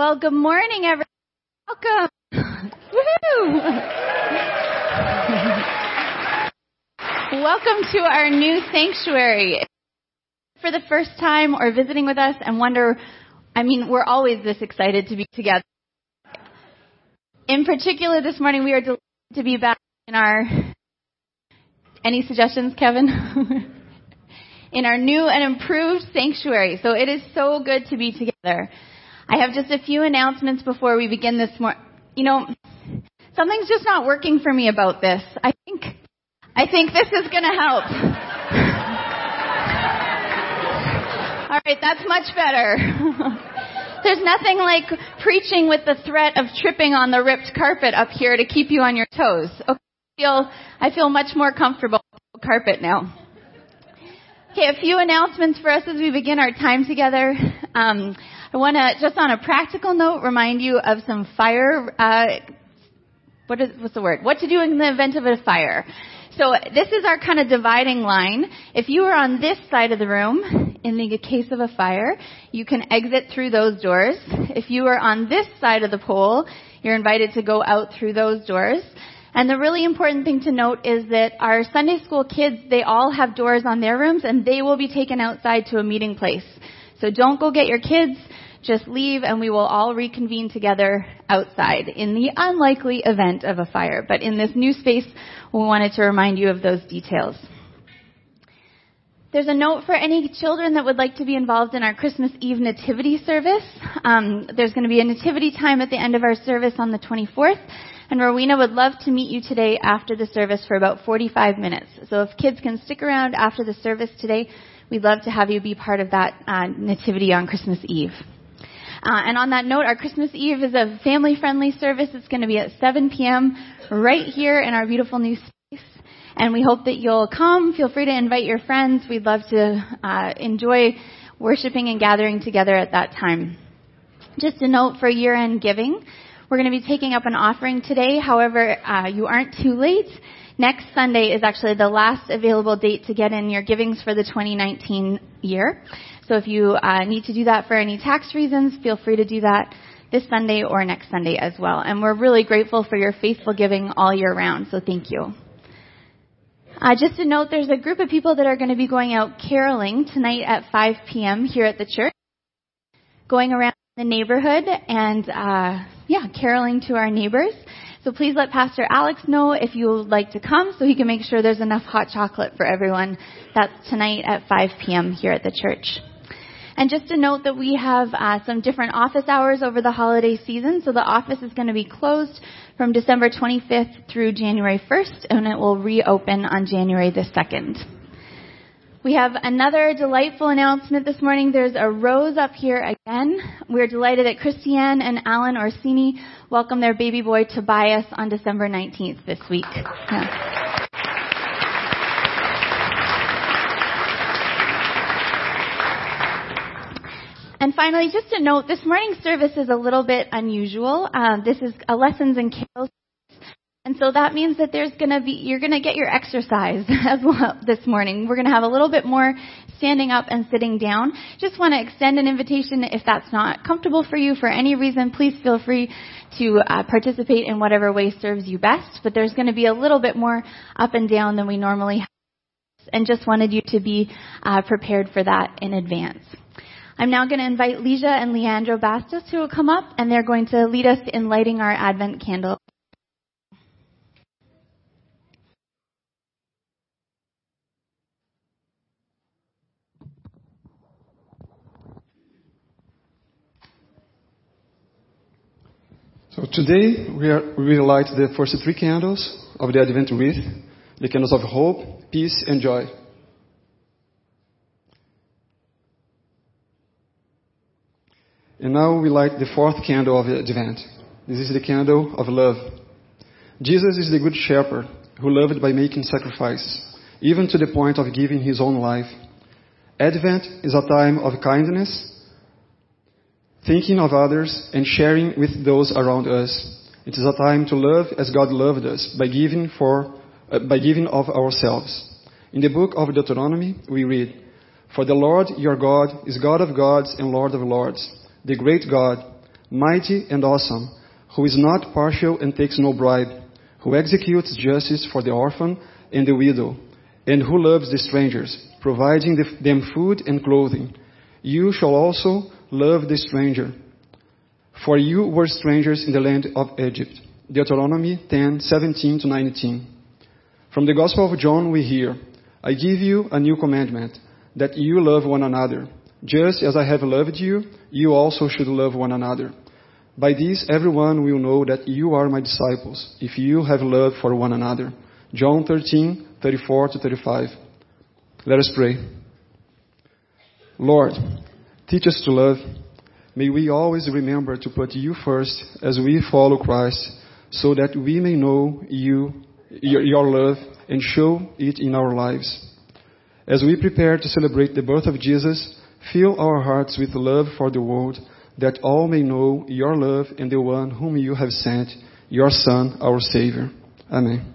Well, good morning, everyone. Welcome. Woohoo! Welcome to our new sanctuary. For the first time or visiting with us and wonder, I mean, we're always this excited to be together. In particular, this morning we are delighted to be back in our, any suggestions, Kevin? in our new and improved sanctuary. So it is so good to be together. I have just a few announcements before we begin this morning. You know, something's just not working for me about this. I think, I think this is going to help. All right, that's much better. There's nothing like preaching with the threat of tripping on the ripped carpet up here to keep you on your toes. Okay, I feel, I feel much more comfortable with the carpet now. Okay, a few announcements for us as we begin our time together. Um, I want to, just on a practical note, remind you of some fire, uh, what is, what's the word? What to do in the event of a fire. So this is our kind of dividing line. If you are on this side of the room, in the case of a fire, you can exit through those doors. If you are on this side of the pole, you're invited to go out through those doors. And the really important thing to note is that our Sunday school kids, they all have doors on their rooms and they will be taken outside to a meeting place. So don't go get your kids. Just leave and we will all reconvene together outside in the unlikely event of a fire. But in this new space, we wanted to remind you of those details. There's a note for any children that would like to be involved in our Christmas Eve nativity service. Um, there's going to be a nativity time at the end of our service on the 24th, and Rowena would love to meet you today after the service for about 45 minutes. So if kids can stick around after the service today, we'd love to have you be part of that uh, nativity on Christmas Eve. Uh, and on that note, our Christmas Eve is a family-friendly service. It's going to be at 7 p.m. right here in our beautiful new space. And we hope that you'll come. Feel free to invite your friends. We'd love to uh, enjoy worshiping and gathering together at that time. Just a note for year-end giving. We're going to be taking up an offering today. However, uh, you aren't too late. Next Sunday is actually the last available date to get in your givings for the 2019 year. So if you uh, need to do that for any tax reasons, feel free to do that this Sunday or next Sunday as well. And we're really grateful for your faithful giving all year round, so thank you. Uh, just to note, there's a group of people that are going to be going out caroling tonight at 5 p.m. here at the church, going around the neighborhood and, uh, yeah, caroling to our neighbors. So please let Pastor Alex know if you would like to come so he can make sure there's enough hot chocolate for everyone. That's tonight at 5 p.m. here at the church. And just a note that we have uh, some different office hours over the holiday season. So the office is going to be closed from December 25th through January 1st, and it will reopen on January the 2nd. We have another delightful announcement this morning. There's a rose up here again. We're delighted that Christiane and Alan Orsini welcome their baby boy Tobias on December 19th this week. Yeah. And finally, just a note, this morning's service is a little bit unusual. Um, this is a lessons and carols. And so that means that there's going to be, you're going to get your exercise as well this morning. We're going to have a little bit more standing up and sitting down. Just want to extend an invitation if that's not comfortable for you for any reason, please feel free to uh, participate in whatever way serves you best. But there's going to be a little bit more up and down than we normally have. And just wanted you to be uh, prepared for that in advance. I'm now going to invite Leisha and Leandro Bastos who will come up, and they're going to lead us in lighting our Advent candle. So today we, are, we light the first three candles of the Advent wreath, the candles of hope, peace, and joy. And now we light the fourth candle of Advent. This is the candle of love. Jesus is the good shepherd who loved by making sacrifice, even to the point of giving his own life. Advent is a time of kindness, thinking of others, and sharing with those around us. It is a time to love as God loved us by giving for uh, by giving of ourselves. In the book of Deuteronomy, we read, "For the Lord your God is God of gods and Lord of lords." The great God, mighty and awesome, who is not partial and takes no bribe, who executes justice for the orphan and the widow, and who loves the strangers, providing them food and clothing. You shall also love the stranger. For you were strangers in the land of Egypt. Deuteronomy 10, 17 to 19. From the Gospel of John we hear, I give you a new commandment, that you love one another. Just as I have loved you, you also should love one another. By this everyone will know that you are my disciples, if you have love for one another. John 13, 34 to 35. Let us pray. Lord, teach us to love. May we always remember to put you first as we follow Christ, so that we may know you, your, your love, and show it in our lives. As we prepare to celebrate the birth of Jesus, fill our hearts with love for the world, that all may know your love and the one whom you have sent, your Son, our Savior. Amen.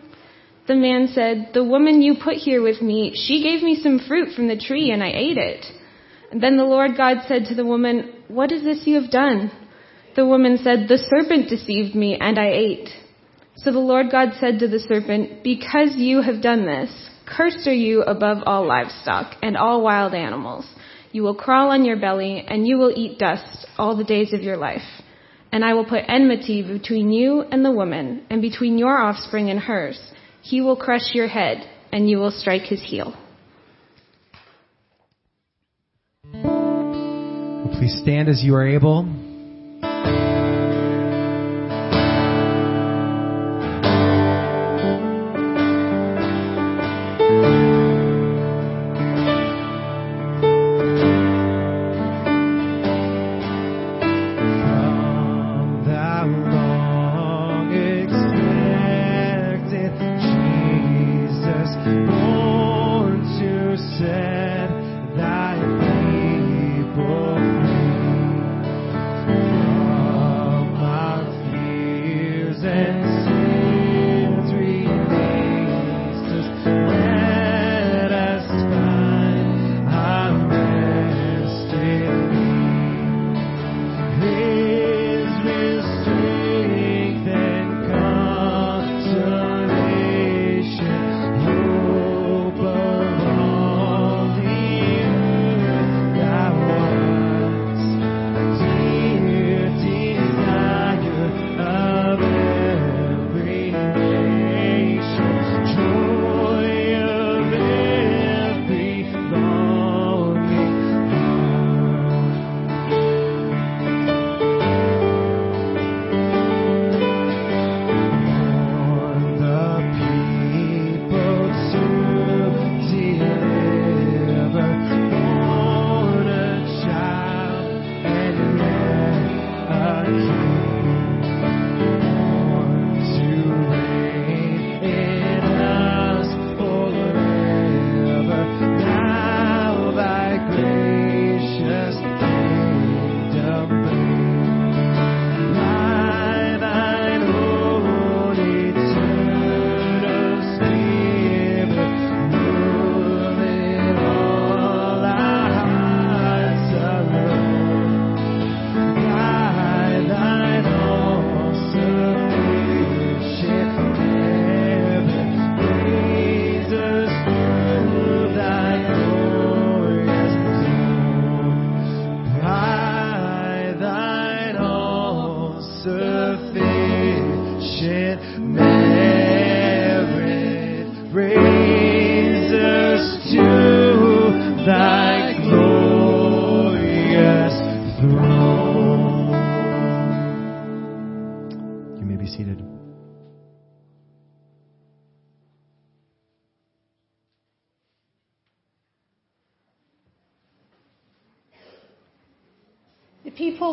The man said, The woman you put here with me, she gave me some fruit from the tree, and I ate it. And then the Lord God said to the woman, What is this you have done? The woman said, The serpent deceived me, and I ate. So the Lord God said to the serpent, Because you have done this, cursed are you above all livestock and all wild animals. You will crawl on your belly, and you will eat dust all the days of your life. And I will put enmity between you and the woman, and between your offspring and hers. He will crush your head, and you will strike his heel. Please stand as you are able.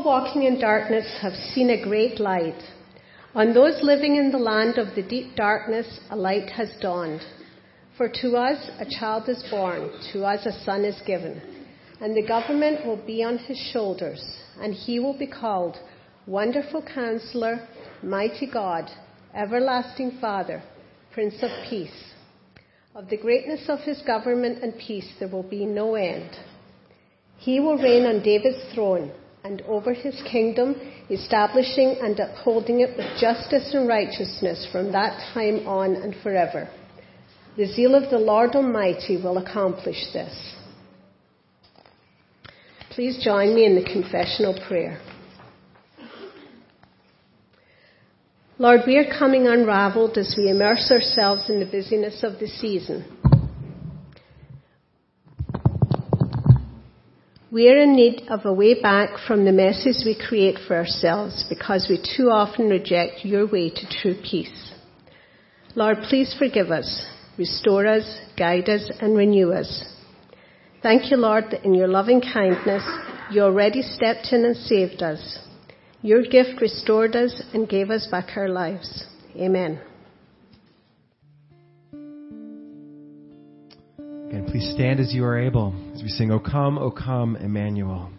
Walking in darkness have seen a great light. On those living in the land of the deep darkness, a light has dawned. For to us a child is born, to us a son is given, and the government will be on his shoulders, and he will be called Wonderful Counselor, Mighty God, Everlasting Father, Prince of Peace. Of the greatness of his government and peace there will be no end. He will reign on David's throne and over his kingdom, establishing and upholding it with justice and righteousness from that time on and forever. The zeal of the Lord Almighty will accomplish this. Please join me in the confessional prayer. Lord, we are coming unraveled as we immerse ourselves in the busyness of the season. We are in need of a way back from the messes we create for ourselves because we too often reject your way to true peace. Lord, please forgive us. restore us, guide us, and renew us. Thank you, Lord, that in your loving kindness you already stepped in and saved us. Your gift restored us and gave us back our lives. Amen. Again, please stand as you are able as we sing, O come, O come, Emmanuel.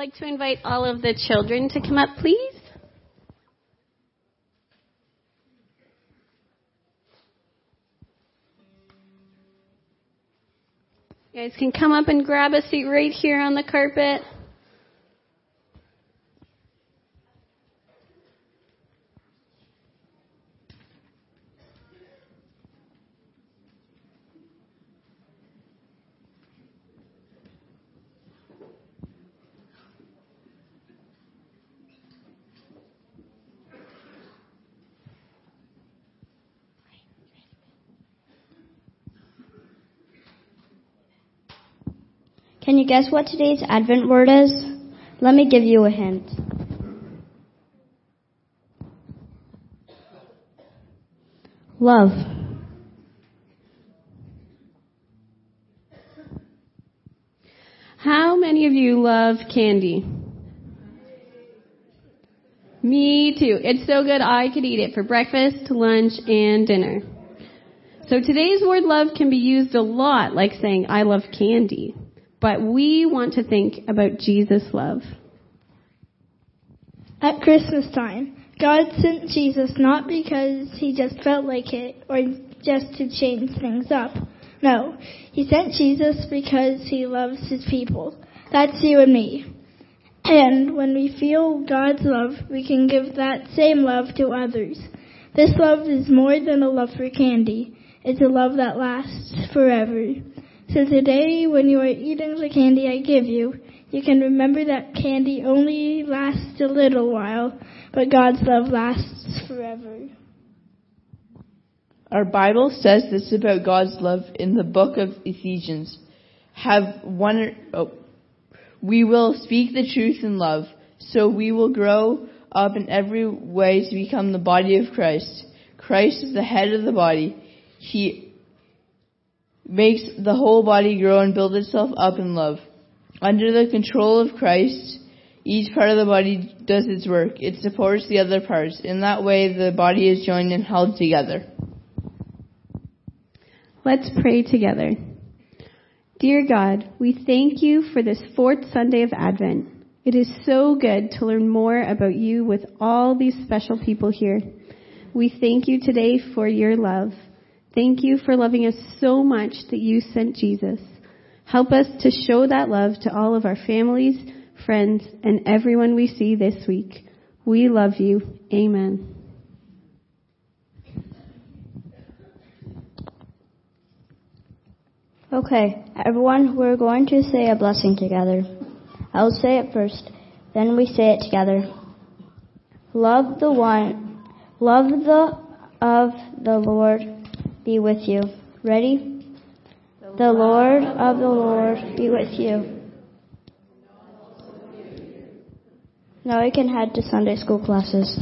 Like to invite all of the children to come up, please. You guys can come up and grab a seat right here on the carpet. Can you guess what today's Advent word is? Let me give you a hint. Love. How many of you love candy? Me too. It's so good I could eat it for breakfast, lunch, and dinner. So today's word love can be used a lot like saying I love candy. But we want to think about Jesus' love. At Christmas time, God sent Jesus not because he just felt like it or just to change things up. No, he sent Jesus because he loves his people. That's you and me. And when we feel God's love, we can give that same love to others. This love is more than a love for candy. It's a love that lasts forever. So today, when you are eating the candy I give you, you can remember that candy only lasts a little while, but God's love lasts forever. Our Bible says this about God's love in the book of Ephesians. Have one, oh, we will speak the truth in love, so we will grow up in every way to become the body of Christ. Christ is the head of the body. He makes the whole body grow and build itself up in love. Under the control of Christ, each part of the body does its work. It supports the other parts. In that way, the body is joined and held together. Let's pray together. Dear God, we thank you for this fourth Sunday of Advent. It is so good to learn more about you with all these special people here. We thank you today for your love. Thank you for loving us so much that you sent Jesus. Help us to show that love to all of our families, friends, and everyone we see this week. We love you. Amen. Okay, everyone, we're going to say a blessing together. I'll say it first, then we say it together. Love the one, love the of the Lord be with you. Ready? The Lord of the Lord be with you. Now we can head to Sunday school classes.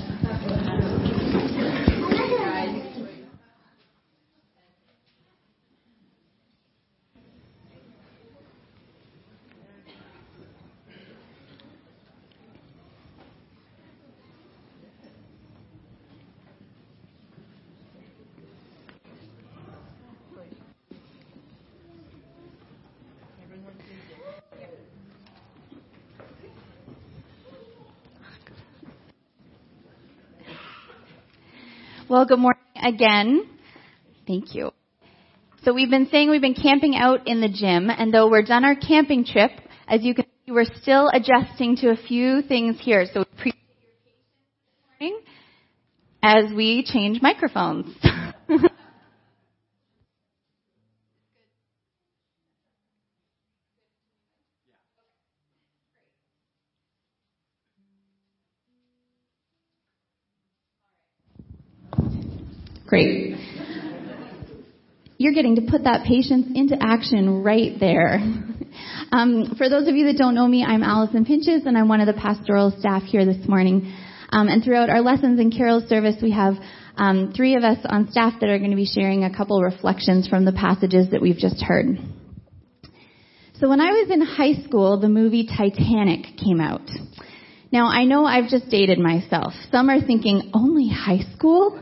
Well, good morning again. Thank you. So we've been saying we've been camping out in the gym, and though we're done our camping trip, as you can see, we're still adjusting to a few things here. So appreciate your patience as we change microphones. Great. You're getting to put that patience into action right there. Um, for those of you that don't know me, I'm Allison Pinches, and I'm one of the pastoral staff here this morning. Um, and throughout our lessons and carol service, we have um, three of us on staff that are going to be sharing a couple reflections from the passages that we've just heard. So when I was in high school, the movie Titanic came out. Now I know I've just dated myself. Some are thinking, only high school?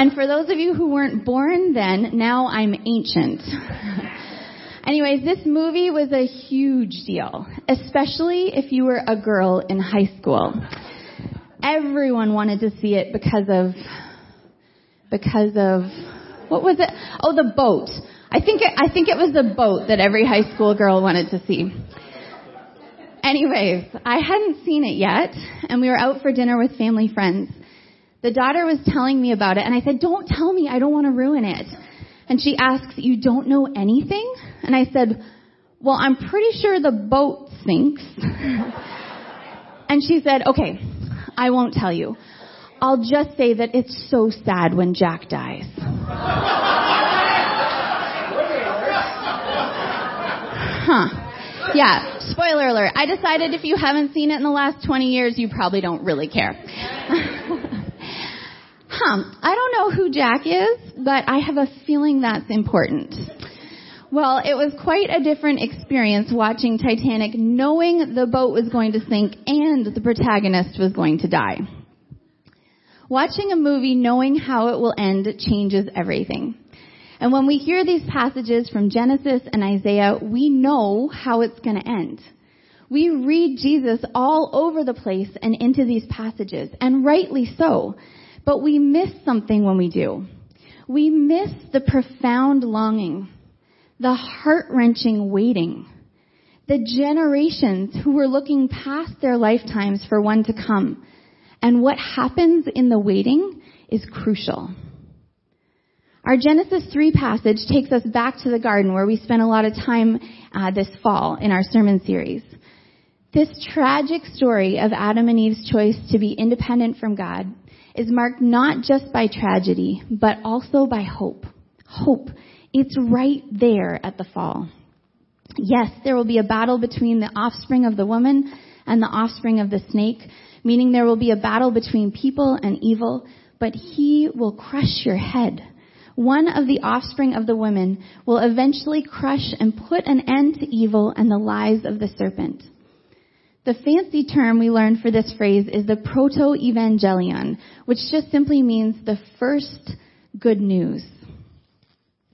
And for those of you who weren't born then, now I'm ancient. Anyways, this movie was a huge deal, especially if you were a girl in high school. Everyone wanted to see it because of, because of, what was it? Oh, the boat. I think it, I think it was the boat that every high school girl wanted to see. Anyways, I hadn't seen it yet, and we were out for dinner with family friends the daughter was telling me about it and I said, don't tell me, I don't want to ruin it. And she asks, you don't know anything? And I said, well, I'm pretty sure the boat sinks. and she said, okay, I won't tell you. I'll just say that it's so sad when Jack dies. huh. Yeah, spoiler alert. I decided if you haven't seen it in the last 20 years, you probably don't really care. I don't know who Jack is, but I have a feeling that's important. Well, it was quite a different experience watching Titanic knowing the boat was going to sink and the protagonist was going to die. Watching a movie knowing how it will end changes everything. And when we hear these passages from Genesis and Isaiah, we know how it's going to end. We read Jesus all over the place and into these passages, and rightly so. But we miss something when we do. We miss the profound longing, the heart-wrenching waiting, the generations who were looking past their lifetimes for one to come. And what happens in the waiting is crucial. Our Genesis 3 passage takes us back to the garden where we spent a lot of time uh, this fall in our sermon series. This tragic story of Adam and Eve's choice to be independent from God is marked not just by tragedy, but also by hope. Hope. It's right there at the fall. Yes, there will be a battle between the offspring of the woman and the offspring of the snake, meaning there will be a battle between people and evil, but he will crush your head. One of the offspring of the woman will eventually crush and put an end to evil and the lies of the serpent. The fancy term we learned for this phrase is the proto-evangelion, which just simply means the first good news.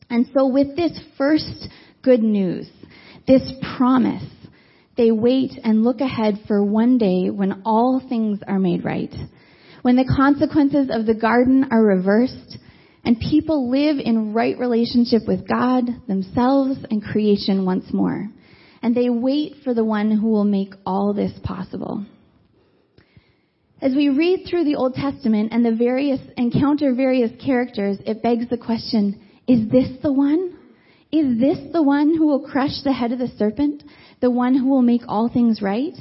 And so with this first good news, this promise, they wait and look ahead for one day when all things are made right. When the consequences of the garden are reversed and people live in right relationship with God, themselves, and creation once more and they wait for the one who will make all this possible. As we read through the Old Testament and the various encounter various characters, it begs the question, is this the one? Is this the one who will crush the head of the serpent? The one who will make all things right?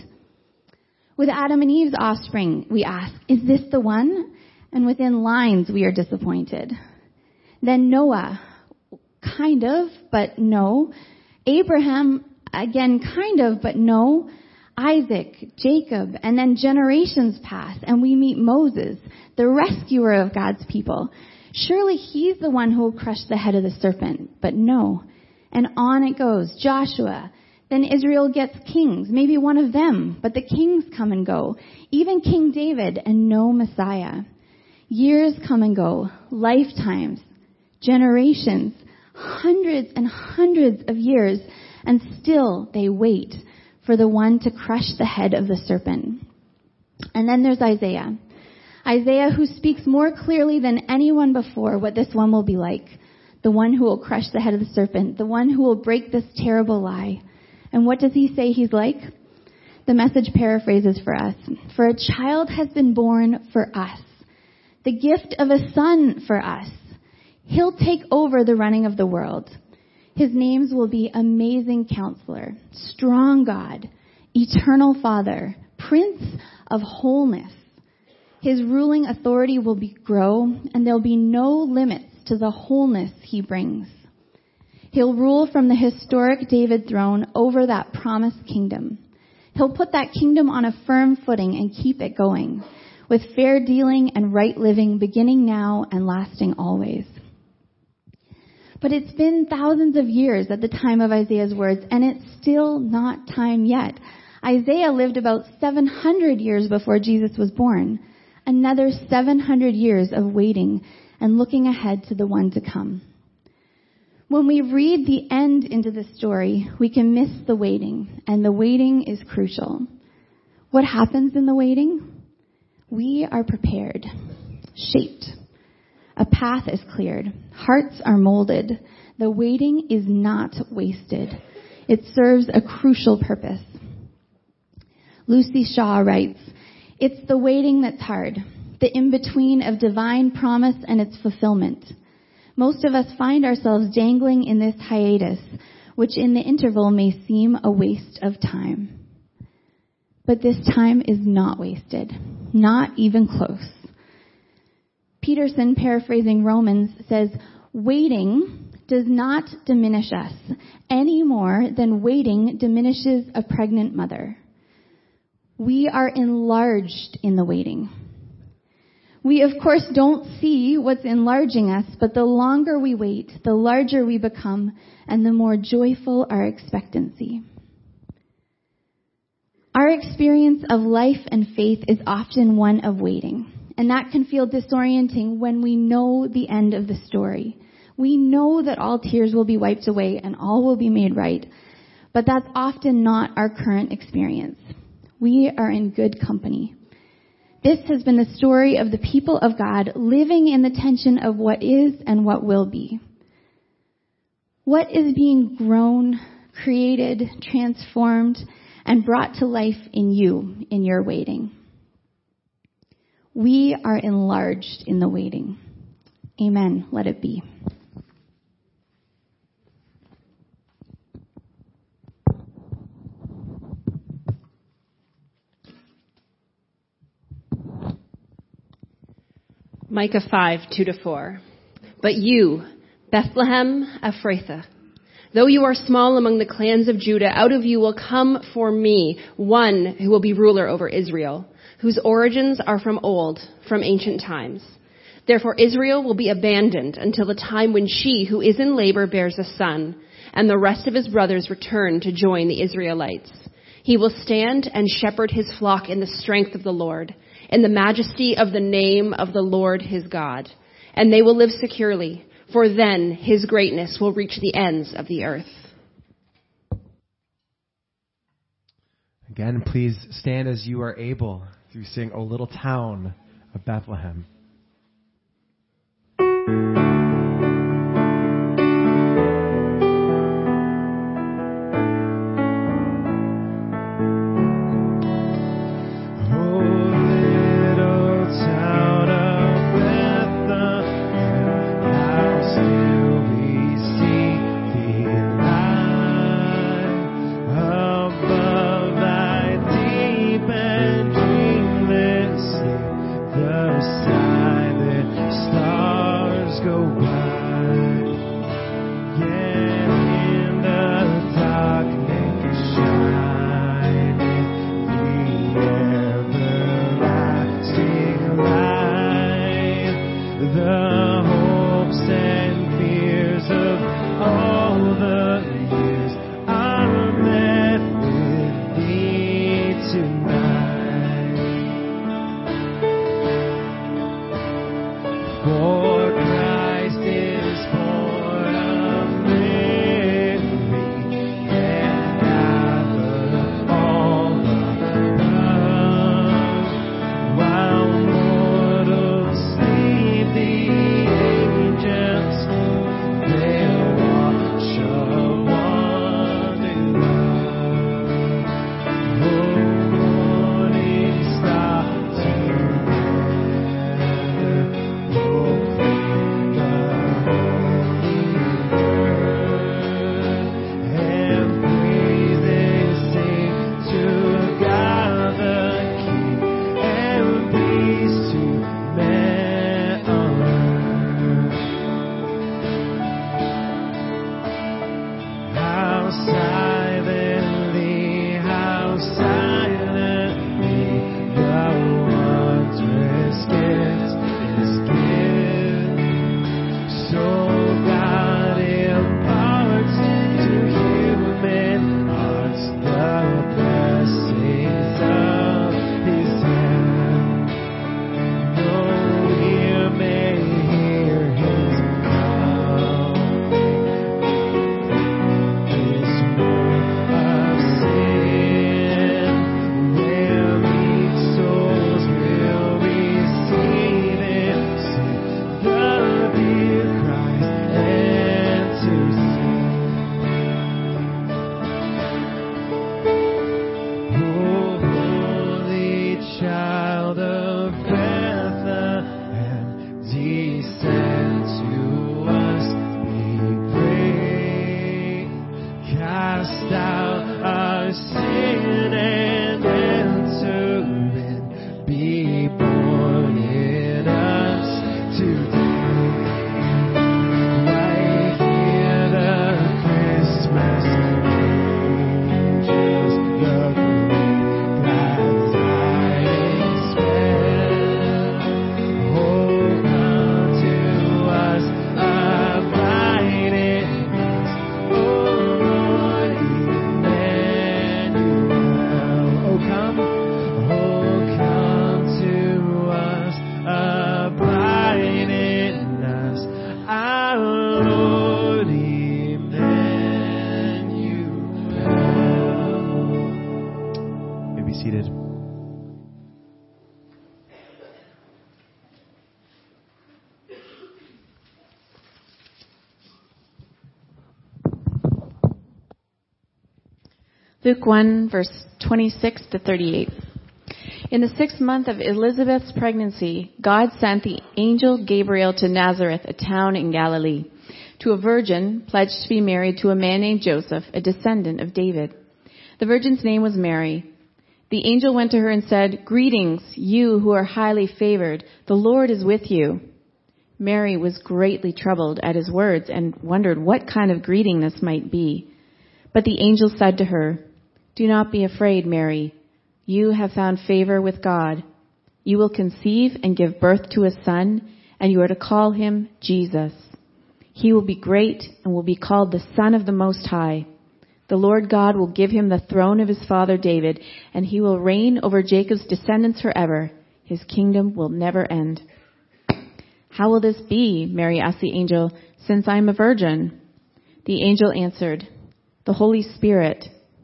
With Adam and Eve's offspring, we ask, is this the one? And within lines, we are disappointed. Then Noah, kind of, but no. Abraham, again, kind of, but no. Isaac, Jacob, and then generations pass and we meet Moses, the rescuer of God's people. Surely he's the one who will crush the head of the serpent, but no. And on it goes. Joshua. Then Israel gets kings, maybe one of them, but the kings come and go. Even King David and no Messiah. Years come and go. Lifetimes. Generations. Hundreds and hundreds of years and still they wait for the one to crush the head of the serpent. And then there's Isaiah. Isaiah who speaks more clearly than anyone before what this one will be like. The one who will crush the head of the serpent. The one who will break this terrible lie. And what does he say he's like? The message paraphrases for us. For a child has been born for us. The gift of a son for us. He'll take over the running of the world. His names will be Amazing Counselor, Strong God, Eternal Father, Prince of Wholeness. His ruling authority will be grow, and there'll be no limits to the wholeness he brings. He'll rule from the historic David throne over that promised kingdom. He'll put that kingdom on a firm footing and keep it going, with fair dealing and right living beginning now and lasting always. But it's been thousands of years at the time of Isaiah's words, and it's still not time yet. Isaiah lived about 700 years before Jesus was born. Another 700 years of waiting and looking ahead to the one to come. When we read the end into the story, we can miss the waiting, and the waiting is crucial. What happens in the waiting? We are prepared, shaped, a path is cleared. Hearts are molded. The waiting is not wasted. It serves a crucial purpose. Luci Shaw writes, It's the waiting that's hard, the in-between of divine promise and its fulfillment. Most of us find ourselves dangling in this hiatus, which in the interval may seem a waste of time. But this time is not wasted, not even close. Peterson, paraphrasing Romans, says, waiting does not diminish us any more than waiting diminishes a pregnant mother. We are enlarged in the waiting. We, of course, don't see what's enlarging us, but the longer we wait, the larger we become, and the more joyful our expectancy. Our experience of life and faith is often one of waiting. And that can feel disorienting when we know the end of the story. We know that all tears will be wiped away and all will be made right. but that's often not our current experience. We are in good company. This has been the story of the people of God living in the tension of what is and what will be. What is being grown, created, transformed, and brought to life in you in your waiting? We are enlarged in the waiting. Amen. Let it be. Micah 5, 2 to 4. But you, Bethlehem Ephrathah, though you are small among the clans of Judah, out of you will come for me one who will be ruler over Israel, whose origins are from old, from ancient times. Therefore Israel will be abandoned until the time when she who is in labor bears a son, and the rest of his brothers return to join the Israelites. He will stand and shepherd his flock in the strength of the Lord in the majesty of the name of the Lord his God. And they will live securely, for then his greatness will reach the ends of the earth. Again, please stand as you are able we sing, O Little Town of Bethlehem. Luke 1, verse 26 to 38. In the sixth month of Elizabeth's pregnancy, God sent the angel Gabriel to Nazareth, a town in Galilee, to a virgin pledged to be married to a man named Joseph, a descendant of David. The virgin's name was Mary. The angel went to her and said, Greetings, you who are highly favored. The Lord is with you. Mary was greatly troubled at his words and wondered what kind of greeting this might be. But the angel said to her, Do not be afraid, Mary. You have found favor with God. You will conceive and give birth to a son, and you are to call him Jesus. He will be great and will be called the Son of the Most High. The Lord God will give him the throne of his father David, and he will reign over Jacob's descendants forever. His kingdom will never end. How will this be? Mary asked the angel, since I am a virgin. The angel answered, The Holy Spirit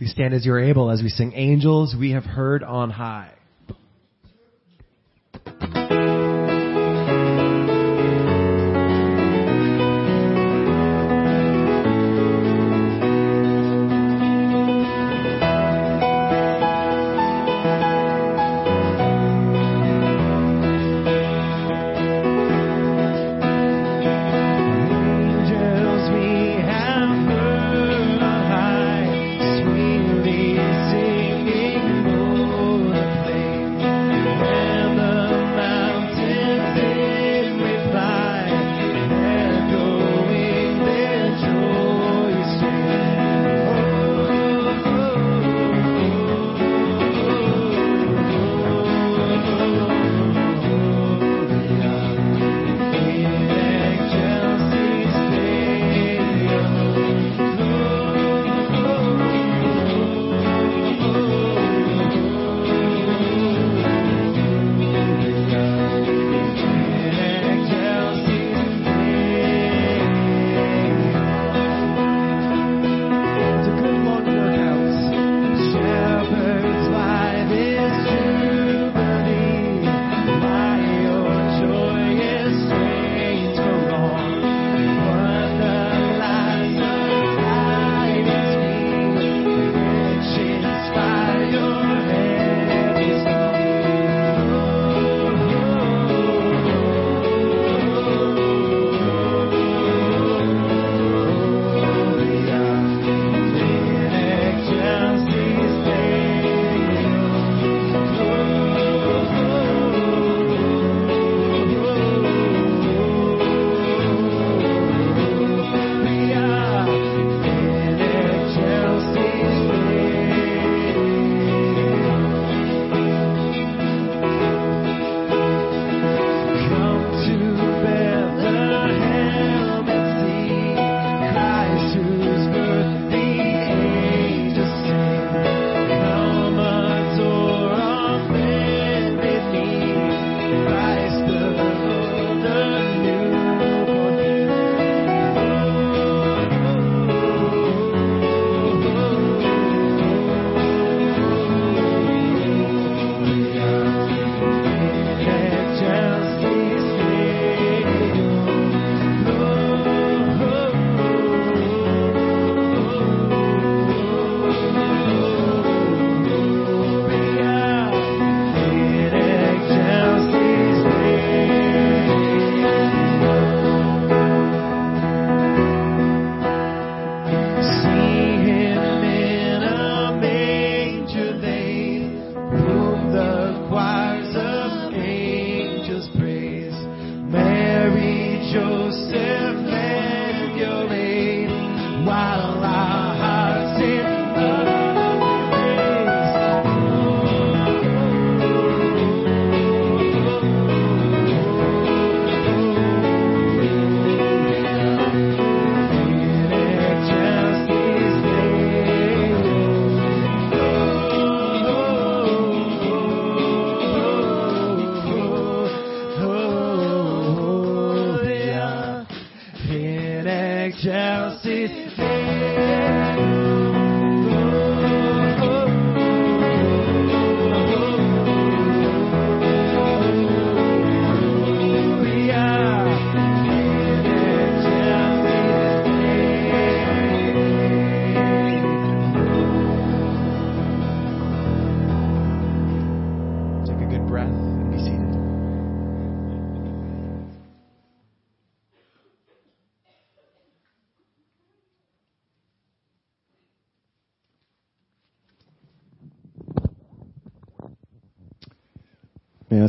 Please stand as you're able as we sing Angels We Have Heard on High.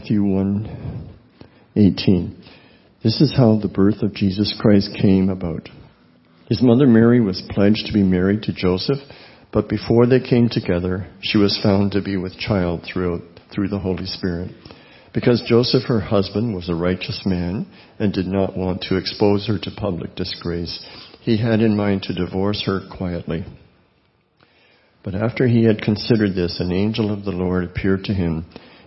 Matthew 1 18. This is how the birth of Jesus Christ came about. His mother Mary was pledged to be married to Joseph, but before they came together, she was found to be with child through, through the Holy Spirit. Because Joseph, her husband, was a righteous man and did not want to expose her to public disgrace, he had in mind to divorce her quietly. But after he had considered this, an angel of the Lord appeared to him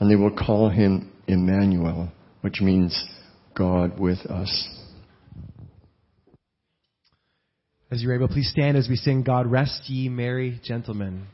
and they will call him Emmanuel, which means God with us. As you're able, please stand as we sing God Rest Ye Merry Gentlemen.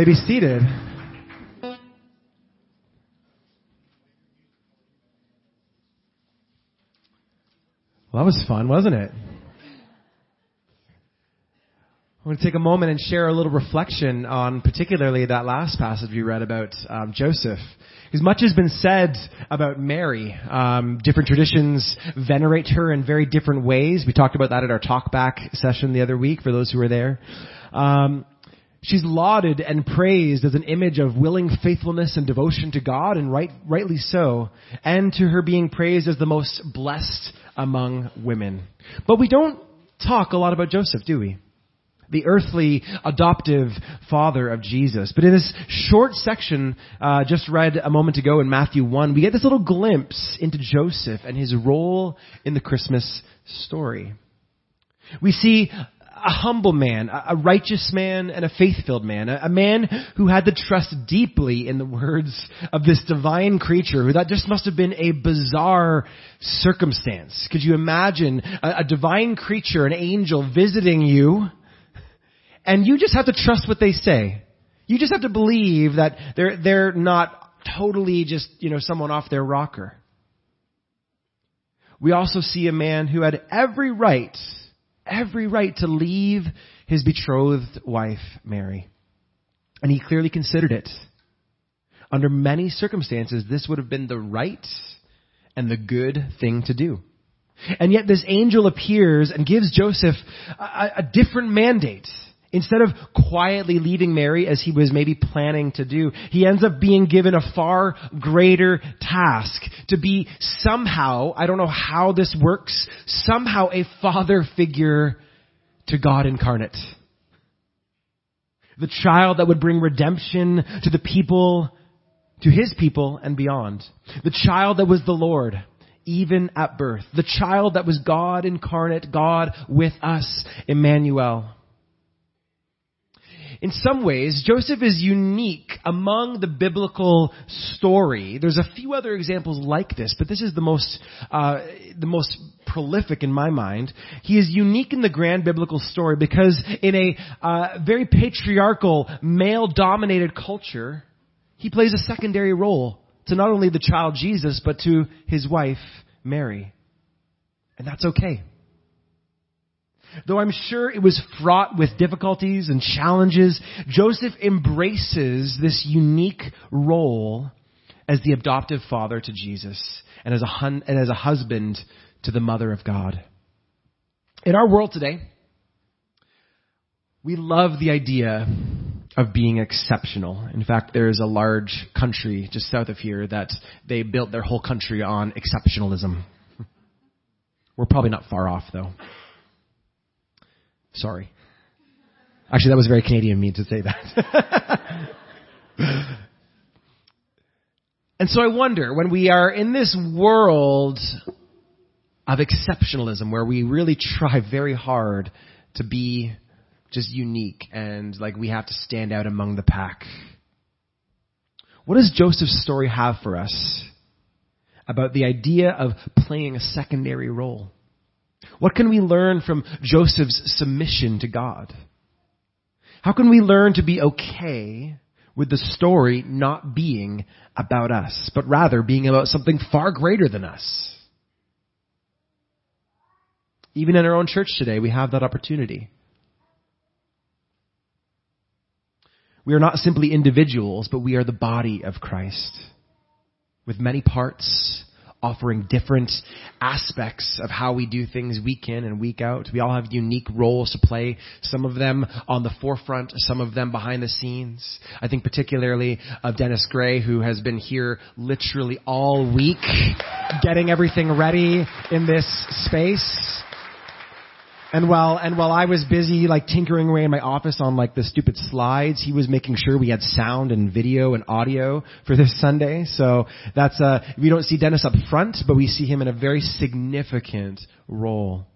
May be seated. Well, that was fun, wasn't it? I want to take a moment and share a little reflection on particularly that last passage we read about um, Joseph. Because much has been said about Mary. Um, different traditions venerate her in very different ways. We talked about that at our talkback session the other week for those who were there. Um, she's lauded and praised as an image of willing faithfulness and devotion to God, and right, rightly so, and to her being praised as the most blessed among women. But we don't talk a lot about Joseph, do we? the earthly adoptive father of Jesus. But in this short section, uh, just read a moment ago in Matthew 1, we get this little glimpse into Joseph and his role in the Christmas story. We see a humble man, a righteous man, and a faith-filled man. A man who had to trust deeply in the words of this divine creature, who that just must have been a bizarre circumstance. Could you imagine a, a divine creature, an angel visiting you, and you just have to trust what they say. You just have to believe that they're, they're not totally just, you know, someone off their rocker. We also see a man who had every right, every right to leave his betrothed wife, Mary. And he clearly considered it. Under many circumstances, this would have been the right and the good thing to do. And yet this angel appears and gives Joseph a, a different mandate. Instead of quietly leaving Mary as he was maybe planning to do, he ends up being given a far greater task to be somehow, I don't know how this works, somehow a father figure to God incarnate. The child that would bring redemption to the people, to his people and beyond. The child that was the Lord even at birth. The child that was God incarnate, God with us, Emmanuel. In some ways, Joseph is unique among the biblical story. There's a few other examples like this, but this is the most, uh, the most prolific in my mind. He is unique in the grand biblical story because in a uh, very patriarchal, male-dominated culture, he plays a secondary role to not only the child Jesus, but to his wife, Mary. And that's okay. Though I'm sure it was fraught with difficulties and challenges, Joseph embraces this unique role as the adoptive father to Jesus and as a, hun- and as a husband to the mother of God. In our world today, we love the idea of being exceptional. In fact, there is a large country just south of here that they built their whole country on exceptionalism. We're probably not far off though. Sorry. Actually, that was very Canadian of me to say that. and so I wonder, when we are in this world of exceptionalism, where we really try very hard to be just unique and like we have to stand out among the pack, what does Joseph's story have for us about the idea of playing a secondary role? What can we learn from Joseph's submission to God? How can we learn to be okay with the story not being about us, but rather being about something far greater than us? Even in our own church today, we have that opportunity. We are not simply individuals, but we are the body of Christ with many parts offering different aspects of how we do things week in and week out. We all have unique roles to play, some of them on the forefront, some of them behind the scenes. I think particularly of Dennis Gray, who has been here literally all week, getting everything ready in this space. And while and while I was busy like tinkering away in my office on like the stupid slides, he was making sure we had sound and video and audio for this Sunday. So that's uh we don't see Dennis up front, but we see him in a very significant role.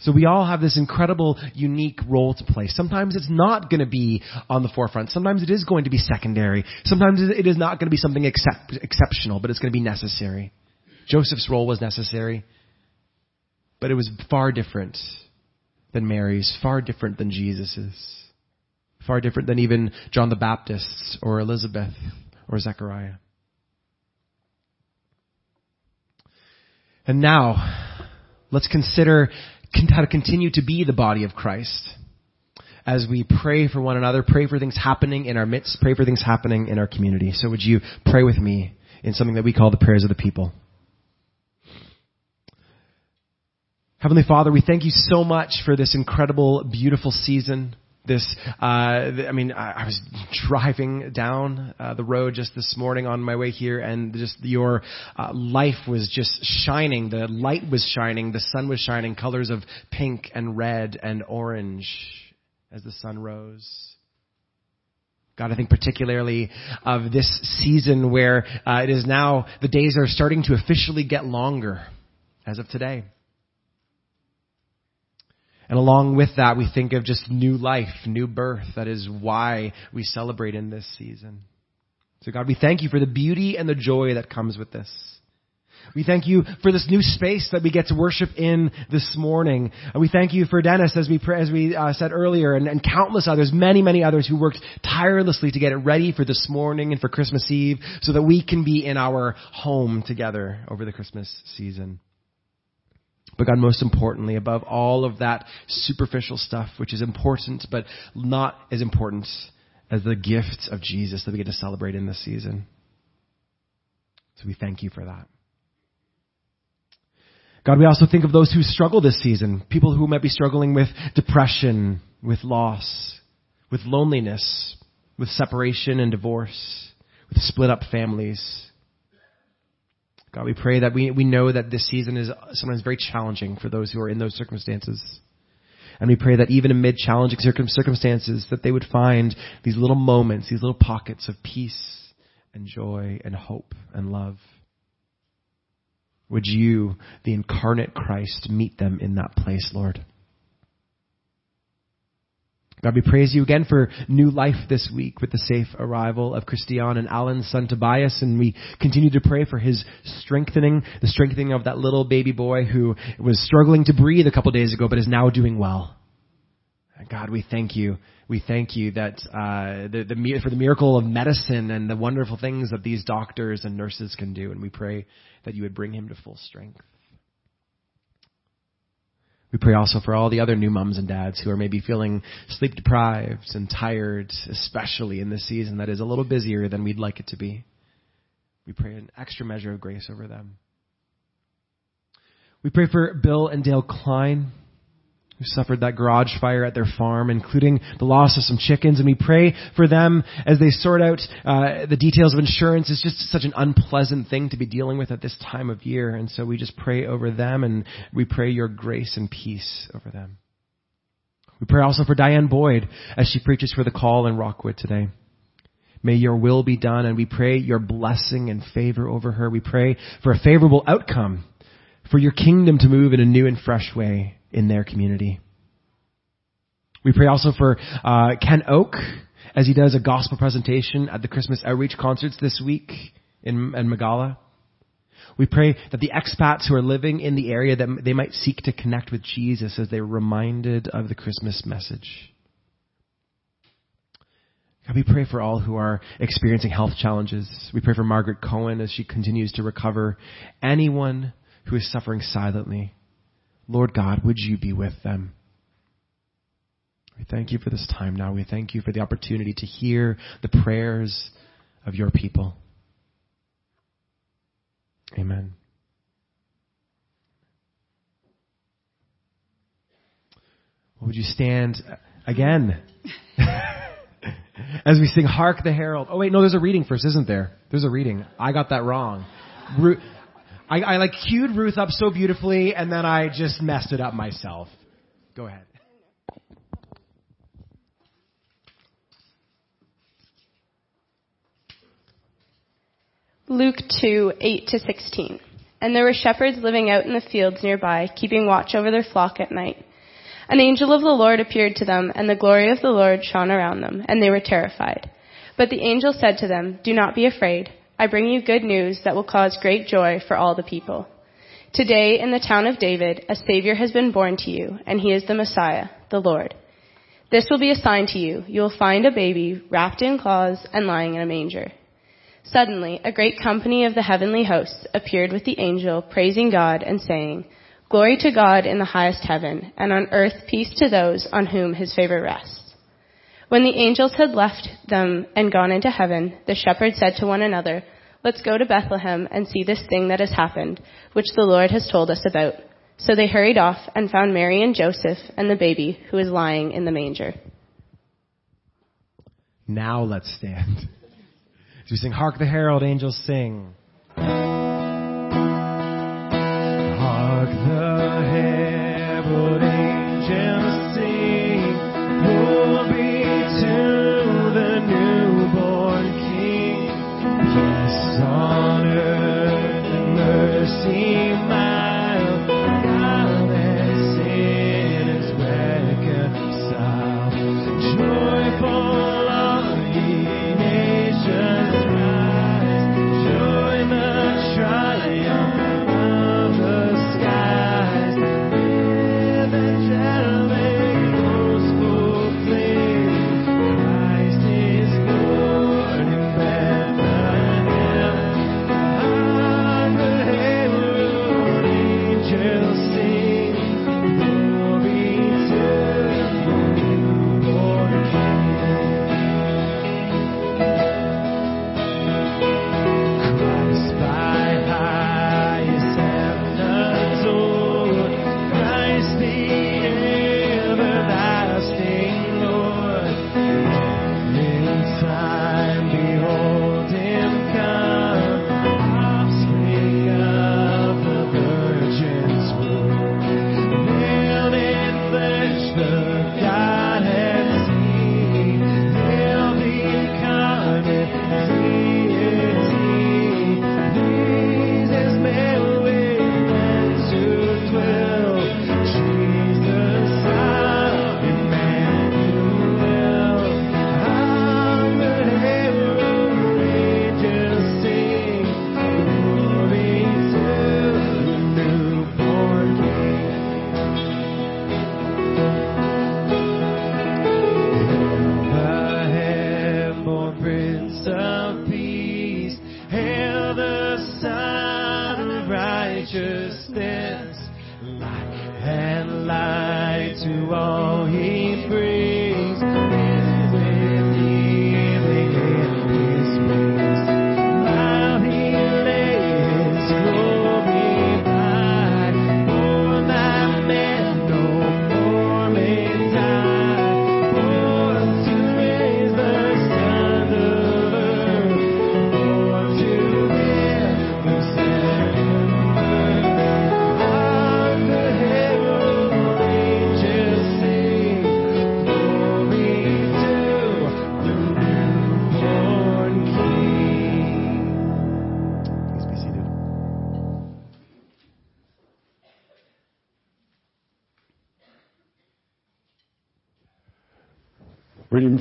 So we all have this incredible, unique role to play. Sometimes it's not going to be on the forefront. Sometimes it is going to be secondary. Sometimes it is not going to be something excep- exceptional, but it's going to be necessary. Joseph's role was necessary. But it was far different than Mary's, far different than Jesus's, far different than even John the Baptist's or Elizabeth or Zechariah. And now, let's consider how to continue to be the body of Christ. As we pray for one another, pray for things happening in our midst, pray for things happening in our community. So would you pray with me in something that we call the prayers of the people? Heavenly Father, we thank you so much for this incredible, beautiful season. This, uh, I mean, I, was driving down uh, the road just this morning on my way here, and just your uh, life was just shining. The light was shining, the sun was shining, colors of pink and red and orange as the sun rose. God, I think particularly of this season where uh, it is now the days are starting to officially get longer as of today. And along with that, we think of just new life, new birth. That is why we celebrate in this season. So God, we thank you for the beauty and the joy that comes with this. We thank you for this new space that we get to worship in this morning. And we thank you for Dennis, as we, as we uh, said earlier, and, and countless others, many, many others who worked tirelessly to get it ready for this morning and for Christmas Eve so that we can be in our home together over the Christmas season. But God, most importantly, above all of that superficial stuff, which is important, but not as important as the gift of Jesus that we get to celebrate in this season. So we thank you for that. God, we also think of those who struggle this season, people who might be struggling with depression, with loss, with loneliness, with separation and divorce, with split up families. God, we pray that we, we know that this season is sometimes very challenging for those who are in those circumstances. And we pray that even amid challenging circumstances, that they would find these little moments, these little pockets of peace and joy and hope and love. Would you, the incarnate Christ, meet them in that place, Lord? God, we praise you again for new life this week with the safe arrival of Christian and Alan's son Tobias, and we continue to pray for his strengthening, the strengthening of that little baby boy who was struggling to breathe a couple days ago, but is now doing well. God, we thank you. We thank you that uh, the, the for the miracle of medicine and the wonderful things that these doctors and nurses can do, and we pray that you would bring him to full strength. We pray also for all the other new moms and dads who are maybe feeling sleep deprived and tired, especially in this season that is a little busier than we'd like it to be. We pray an extra measure of grace over them. We pray for Bill and Dale Klein, who suffered that garage fire at their farm, including the loss of some chickens. And we pray for them as they sort out uh, the details of insurance. It's just such an unpleasant thing to be dealing with at this time of year. And so we just pray over them and we pray your grace and peace over them. We pray also for Diane Boyd as she preaches for the call in Rockwood today. May your will be done and we pray your blessing and favor over her. We pray for a favorable outcome, for your kingdom to move in a new and fresh way in their community. We pray also for uh, Ken Oak as he does a gospel presentation at the Christmas outreach concerts this week in, in Magala. We pray that the expats who are living in the area that they might seek to connect with Jesus as they're reminded of the Christmas message. God, we pray for all who are experiencing health challenges. We pray for Margaret Cohen as she continues to recover. Anyone who is suffering silently. Lord God, would you be with them? We thank you for this time now. We thank you for the opportunity to hear the prayers of your people. Amen. Would you stand again as we sing Hark the Herald? Oh wait, no, there's a reading first, isn't there? There's a reading. I got that wrong. I, I like queued Ruth up so beautifully and then I just messed it up myself. Go ahead. Luke 2, 8 to 16. And there were shepherds living out in the fields nearby, keeping watch over their flock at night. An angel of the Lord appeared to them, and the glory of the Lord shone around them, and they were terrified. But the angel said to them, Do not be afraid. I bring you good news that will cause great joy for all the people. Today, in the town of David, a Savior has been born to you, and he is the Messiah, the Lord. This will be a sign to you. You will find a baby wrapped in cloths and lying in a manger. Suddenly, a great company of the heavenly hosts appeared with the angel, praising God and saying, Glory to God in the highest heaven, and on earth peace to those on whom his favor rests. When the angels had left them and gone into heaven, the shepherds said to one another, Let's go to Bethlehem and see this thing that has happened, which the Lord has told us about. So they hurried off and found Mary and Joseph and the baby who was lying in the manger. Now let's stand. As we sing, Hark the Herald Angels Sing. Hark the herald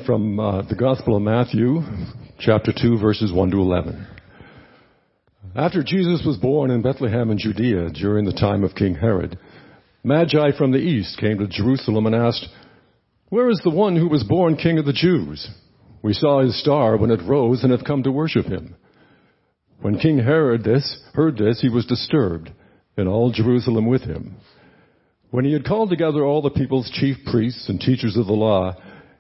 from uh, the Gospel of Matthew, chapter 2, verses 1 to 11. After Jesus was born in Bethlehem in Judea during the time of King Herod, Magi from the east came to Jerusalem and asked, Where is the one who was born King of the Jews? We saw his star when it rose and have come to worship him. When King Herod this, heard this, he was disturbed, and all Jerusalem with him. When he had called together all the people's chief priests and teachers of the law,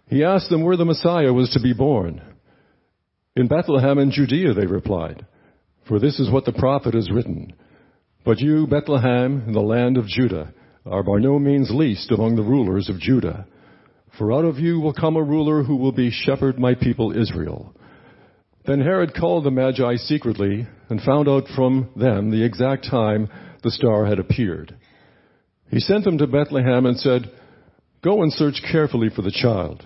he asked them where the Messiah was to be born. In Bethlehem in Judea, they replied, for this is what the prophet has written. But you, Bethlehem, in the land of Judah, are by no means least among the rulers of Judah. For out of you will come a ruler who will be shepherd my people Israel. Then Herod called the Magi secretly and found out from them the exact time the star had appeared. He sent them to Bethlehem and said, Go and search carefully for the child.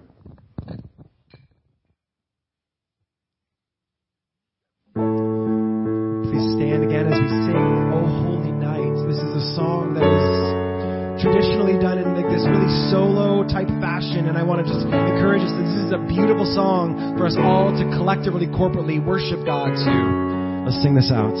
Please stand again as we sing, O Holy Night. This is a song that is traditionally done in like this really solo type fashion, and I want to just encourage us that this is a beautiful song for us all to collectively, corporately worship God to. Let's sing this out.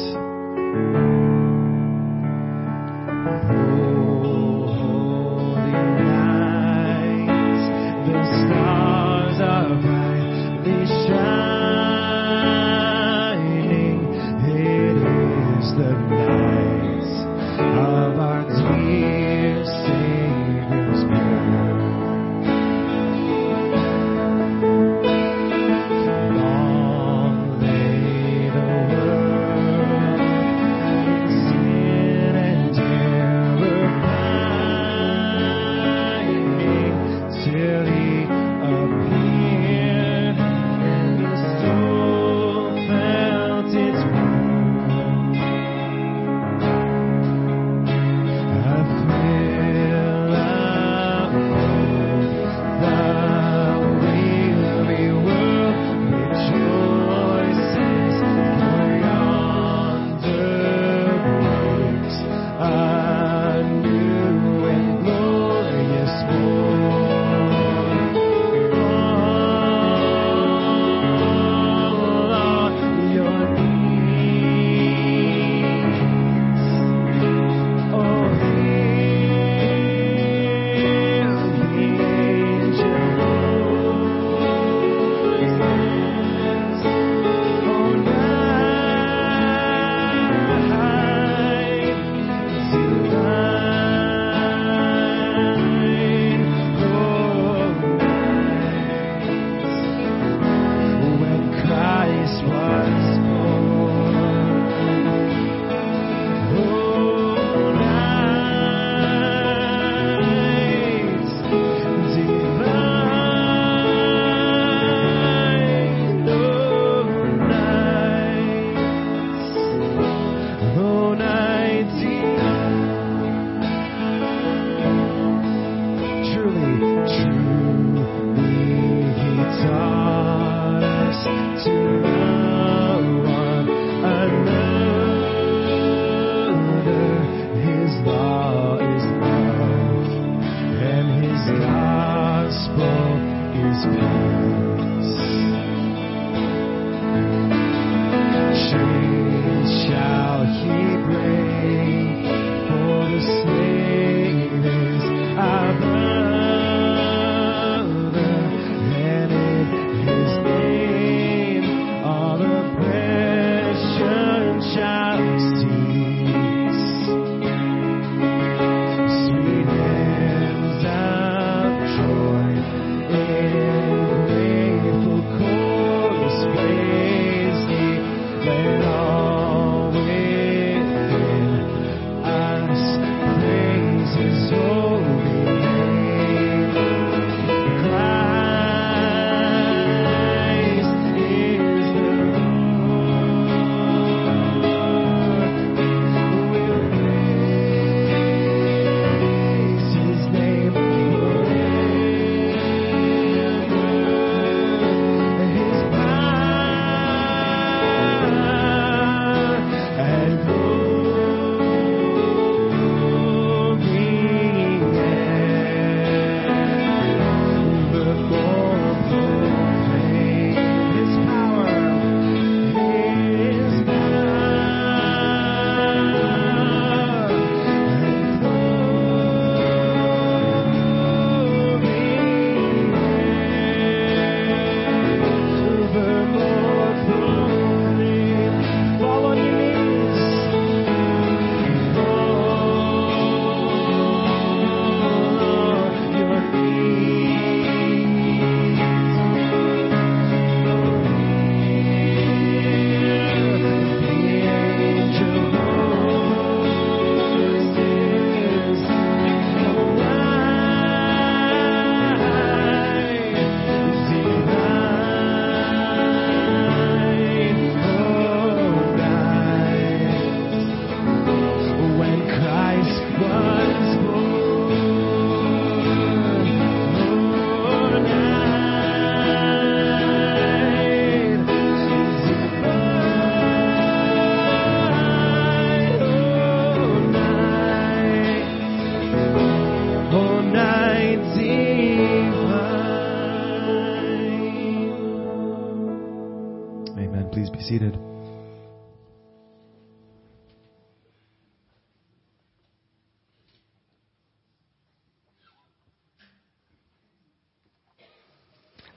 Seated.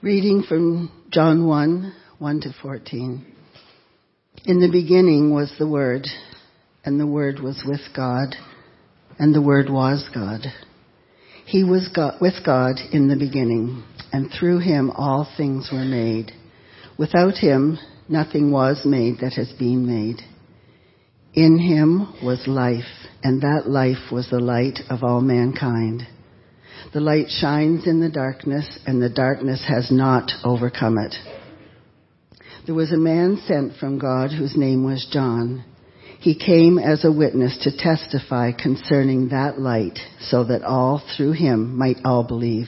Reading from John 1 1 to 14. In the beginning was the Word, and the Word was with God, and the Word was God. He was God, with God in the beginning, and through him all things were made. Without him, nothing was made that has been made. In him was life, and that life was the light of all mankind. The light shines in the darkness, and the darkness has not overcome it. There was a man sent from God whose name was John. He came as a witness to testify concerning that light, so that all through him might all believe.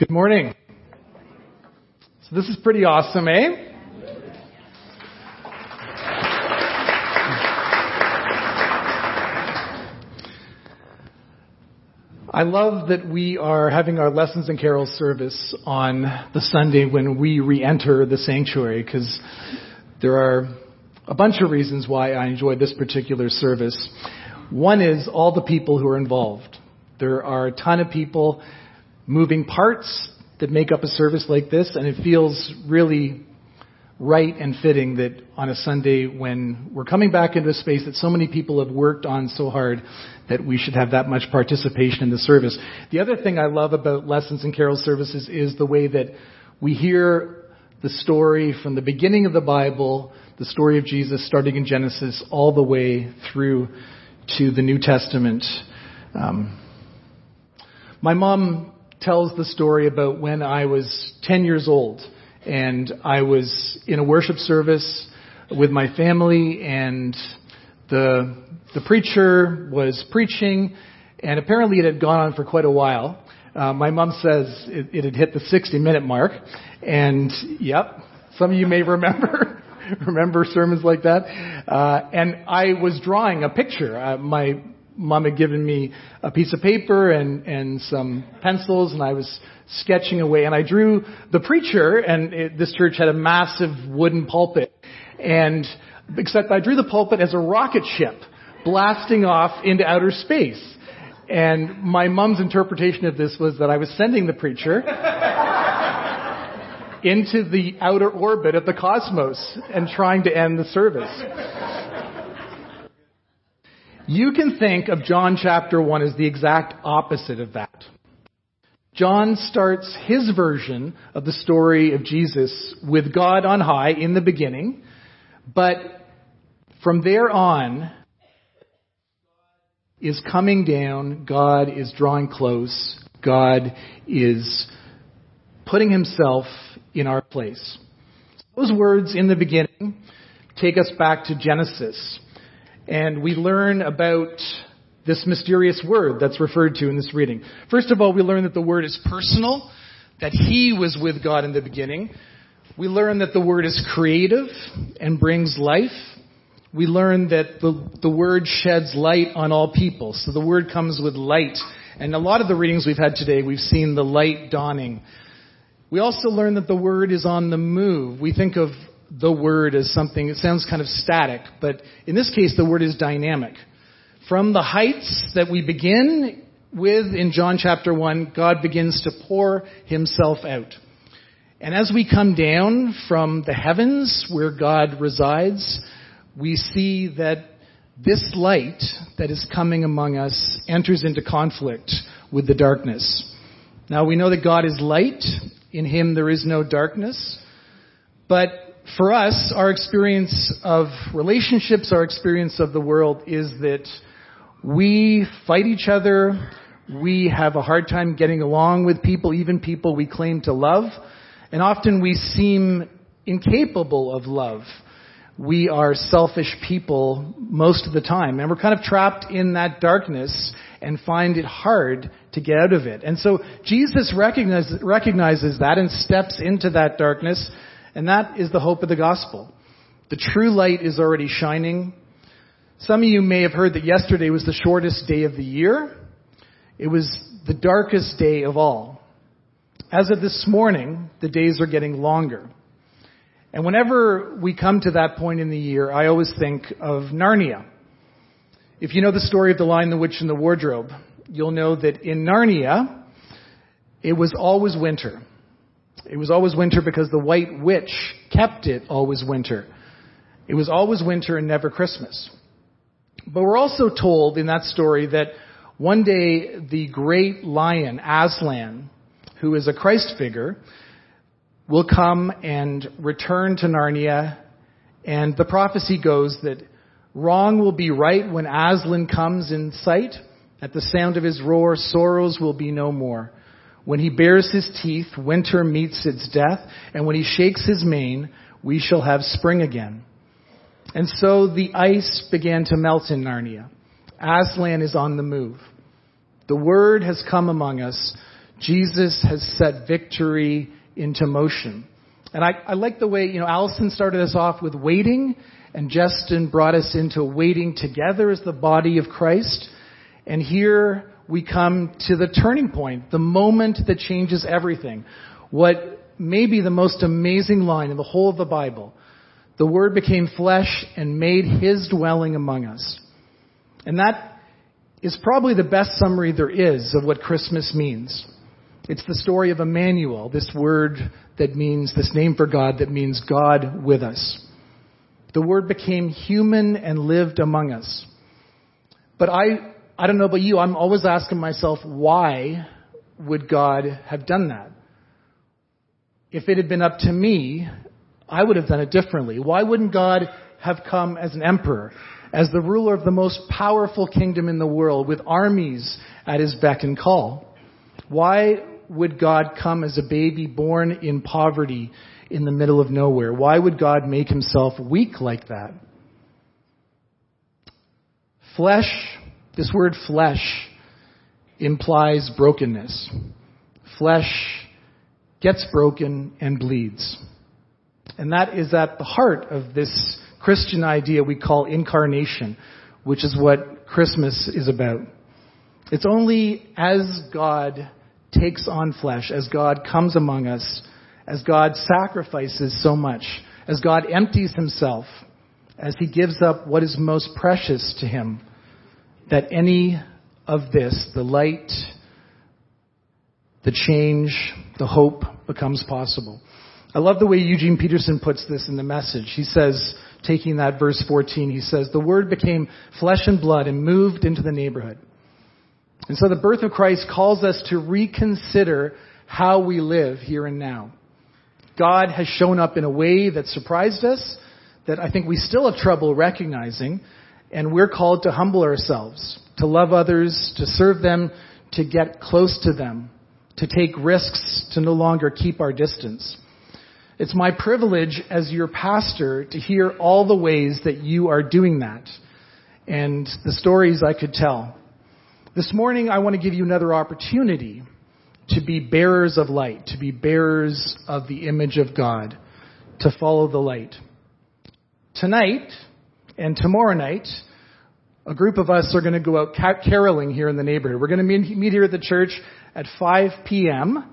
Good morning. So this is pretty awesome, eh? I love that we are having our lessons and carols service on the Sunday when we re-enter the sanctuary because there are a bunch of reasons why I enjoy this particular service. One is all the people who are involved. There are a ton of people, moving parts that make up a service like this, and it feels really right and fitting that on a Sunday when we're coming back into a space that so many people have worked on so hard that we should have that much participation in the service. The other thing I love about lessons and carol services is the way that we hear the story from the beginning of the Bible, the story of Jesus starting in Genesis all the way through to the New Testament. Um, my mom tells the story about when I was 10 years old and I was in a worship service with my family and the the preacher was preaching and apparently it had gone on for quite a while. Uh, my mom says it, it had hit the 60 minute mark and yep, some of you may remember remember sermons like that. Uh, and I was drawing a picture. Uh, my mom had given me a piece of paper and, and some pencils and I was sketching away and I drew the preacher and it, this church had a massive wooden pulpit and except I drew the pulpit as a rocket ship blasting off into outer space. And my mom's interpretation of this was that I was sending the preacher into the outer orbit of the cosmos and trying to end the service. You can think of John chapter 1 as the exact opposite of that. John starts his version of the story of Jesus with God on high in the beginning, but from there on is coming down, God is drawing close, God is putting himself in our place. Those words in the beginning take us back to Genesis and we learn about this mysterious word that's referred to in this reading. First of all, we learn that the word is personal, that he was with God in the beginning. We learn that the word is creative and brings life. We learn that the, the word sheds light on all people. So the word comes with light. And a lot of the readings we've had today, we've seen the light dawning. We also learn that the word is on the move. We think of the word as something, it sounds kind of static, but in this case, the word is dynamic. From the heights that we begin with in John chapter 1, God begins to pour himself out. And as we come down from the heavens where God resides, we see that this light that is coming among us enters into conflict with the darkness. Now we know that God is light. In Him there is no darkness. But for us, our experience of relationships, our experience of the world is that we fight each other. We have a hard time getting along with people, even people we claim to love. And often we seem incapable of love. We are selfish people most of the time. And we're kind of trapped in that darkness and find it hard to get out of it. And so Jesus recognizes, recognizes that and steps into that darkness. And that is the hope of the gospel. The true light is already shining. Some of you may have heard that yesterday was the shortest day of the year. It was the darkest day of all. As of this morning, the days are getting longer. And whenever we come to that point in the year, I always think of Narnia. If you know the story of The Lion, the Witch, and the Wardrobe, you'll know that in Narnia, it was always winter. It was always winter because the White Witch kept it always winter. It was always winter and never Christmas. But we're also told in that story that one day the great lion, Aslan, who is a Christ figure, will come and return to Narnia. And the prophecy goes that wrong will be right when Aslan comes in sight. At the sound of his roar, sorrows will be no more. When he bares his teeth, winter meets its death, and when he shakes his mane, we shall have spring again. And so the ice began to melt in Narnia. Aslan is on the move. The word has come among us. Jesus has set victory into motion. And I, I like the way, you know, Allison started us off with waiting, and Justin brought us into waiting together as the body of Christ. And here we come to the turning point, the moment that changes everything. What may be the most amazing line in the whole of the Bible. The Word became flesh and made His dwelling among us. And that is probably the best summary there is of what Christmas means. It's the story of Emmanuel, this word that means, this name for God that means God with us. The Word became human and lived among us. But I, I don't know about you, I'm always asking myself, why would God have done that? If it had been up to me, I would have done it differently. Why wouldn't God have come as an emperor, as the ruler of the most powerful kingdom in the world, with armies at his beck and call? Why would God come as a baby born in poverty in the middle of nowhere? Why would God make himself weak like that? Flesh, this word flesh, implies brokenness. Flesh gets broken and bleeds. And that is at the heart of this Christian idea we call incarnation, which is what Christmas is about. It's only as God takes on flesh, as God comes among us, as God sacrifices so much, as God empties himself, as he gives up what is most precious to him, that any of this, the light, the change, the hope becomes possible. I love the way Eugene Peterson puts this in the message. He says, taking that verse 14, he says, the word became flesh and blood and moved into the neighborhood. And so the birth of Christ calls us to reconsider how we live here and now. God has shown up in a way that surprised us, that I think we still have trouble recognizing, and we're called to humble ourselves, to love others, to serve them, to get close to them, to take risks, to no longer keep our distance. It's my privilege as your pastor to hear all the ways that you are doing that and the stories I could tell. This morning, I want to give you another opportunity to be bearers of light, to be bearers of the image of God, to follow the light. Tonight and tomorrow night, a group of us are going to go out caroling here in the neighborhood. We're going to meet here at the church at 5 p.m.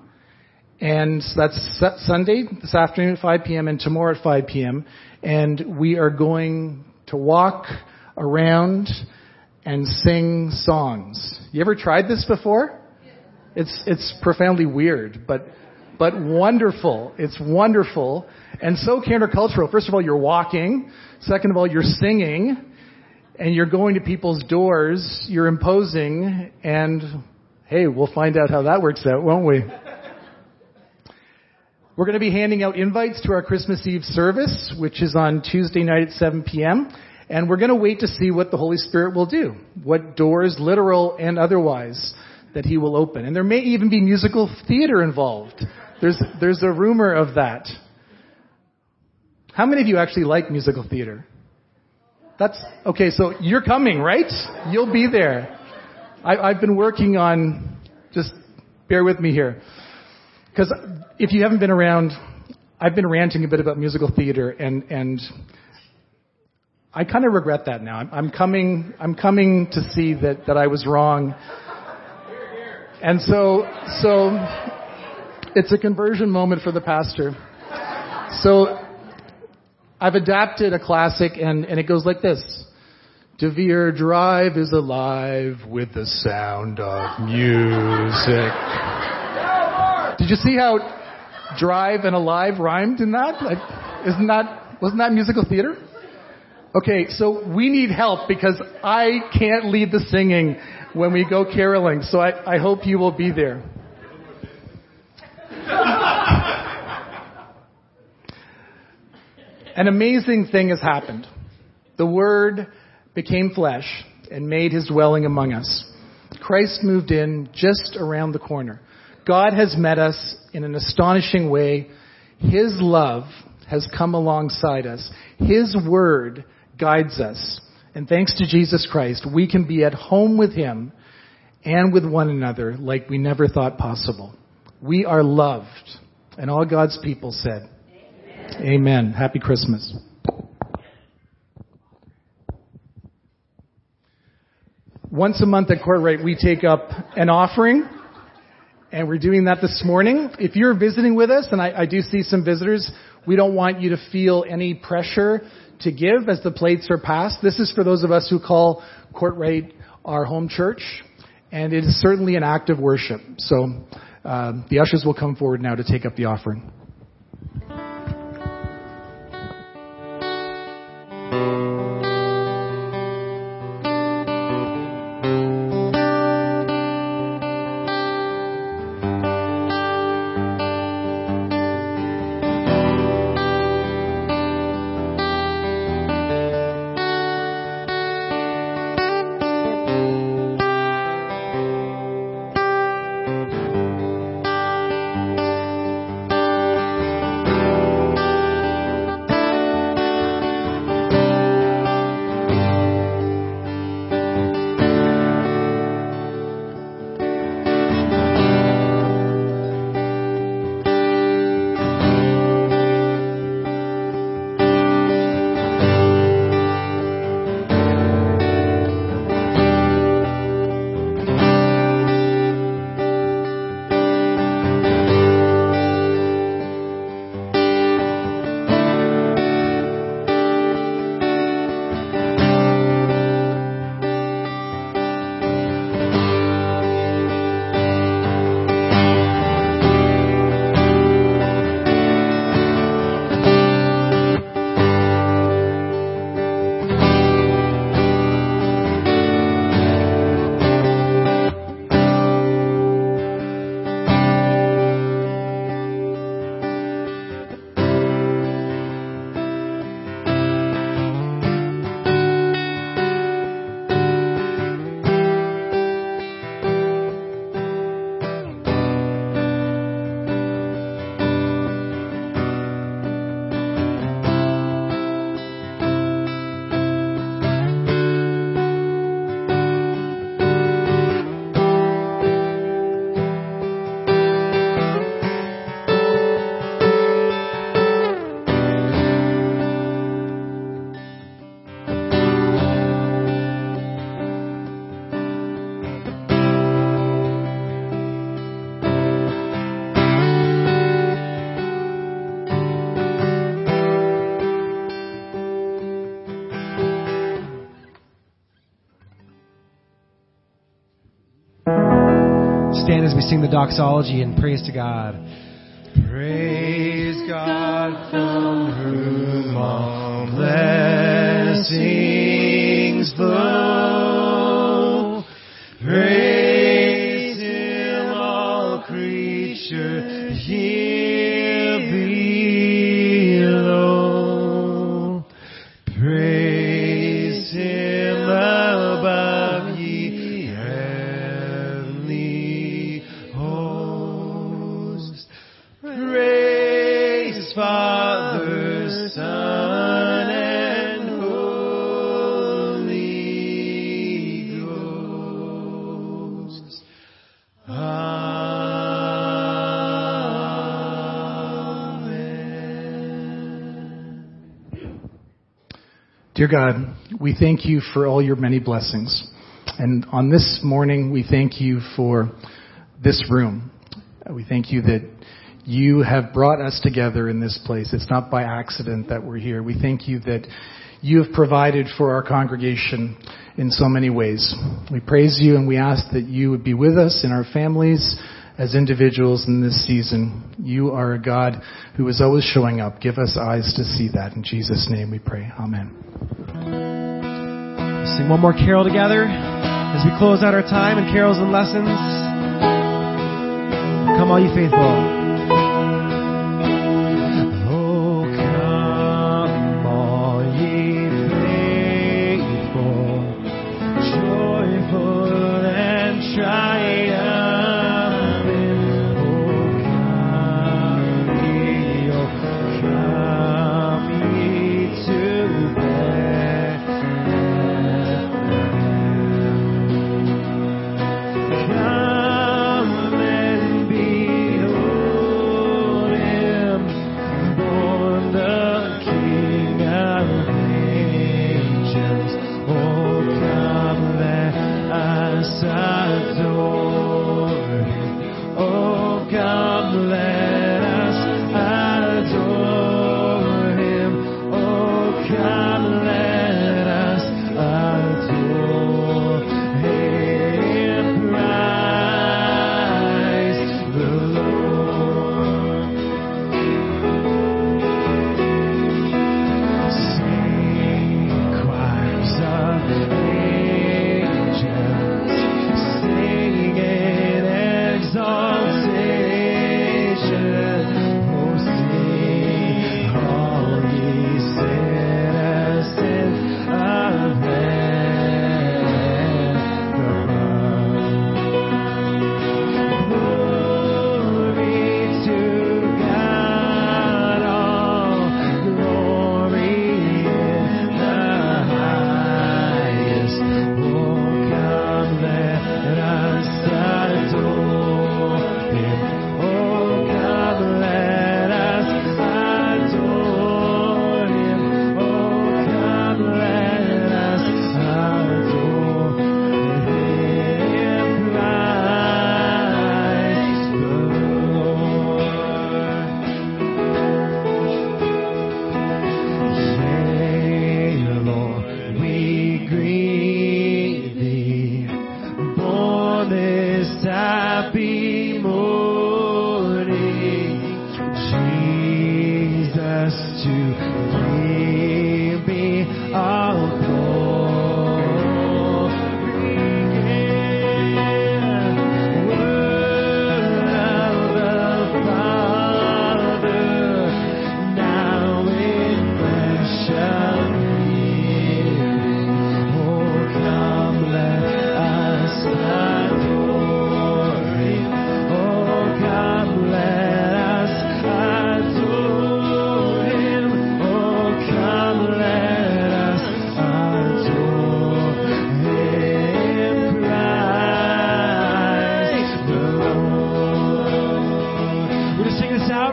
And that's Sunday, this afternoon at 5 p.m. and tomorrow at 5 p.m. And we are going to walk around and sing songs. You ever tried this before? It's, it's profoundly weird, but but wonderful. It's wonderful and so countercultural. First of all, you're walking. Second of all, you're singing and you're going to people's doors. You're imposing and hey, we'll find out how that works out, won't we? We're going to be handing out invites to our Christmas Eve service, which is on Tuesday night at 7 p.m. And we're going to wait to see what the Holy Spirit will do. What doors, literal and otherwise, that He will open. And there may even be musical theater involved. There's, there's a rumor of that. How many of you actually like musical theater? That's, okay, so you're coming, right? You'll be there. I, I've been working on, just bear with me here. Because if you haven't been around, I've been ranting a bit about musical theater, and and I kind of regret that now. I'm, I'm coming. I'm coming to see that that I was wrong. And so so it's a conversion moment for the pastor. So I've adapted a classic, and and it goes like this. DeVere Drive is alive with the sound of music. Did you see how drive and alive rhymed in that? Like, isn't that wasn't that musical theater? Okay, so we need help because I can't lead the singing when we go caroling. So I, I hope you will be there. An amazing thing has happened. The Word became flesh and made his dwelling among us. Christ moved in just around the corner. God has met us in an astonishing way. His love has come alongside us. His word guides us. And thanks to Jesus Christ, we can be at home with Him and with one another like we never thought possible. We are loved. And all God's people said, Amen. Happy Christmas. Once a month at Courtright, we take up an offering and we're doing that this morning. If you're visiting with us, and I, I, do see some visitors, we don't want you to feel any pressure to give as the plates are passed. This is for those of us who call Courtright our home church, and it is certainly an act of worship. So uh, the ushers will come forward now to take up the offering. Sing the doxology and praise to God. Praise God from whom all blessings Dear God, we thank you for all your many blessings. And on this morning, we thank you for this room. We thank you that you have brought us together in this place. It's not by accident that we're here. We thank you that you have provided for our congregation in so many ways. We praise you and we ask that you would be with us in our families as individuals in this season. You are a God who is always showing up. Give us eyes to see that. In Jesus' name we pray. Amen. Sing one more carol together as we close out our time in carols and lessons. Come, all you faithful.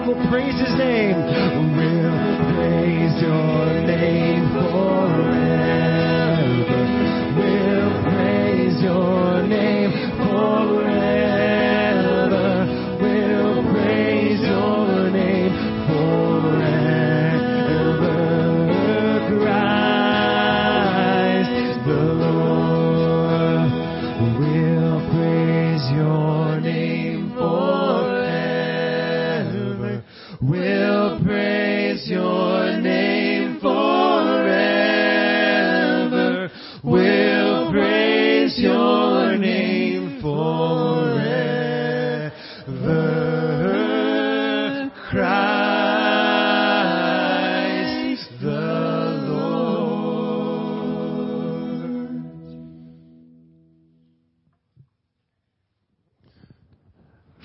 will praise his name. We'll praise your name forever. We'll praise your name forever.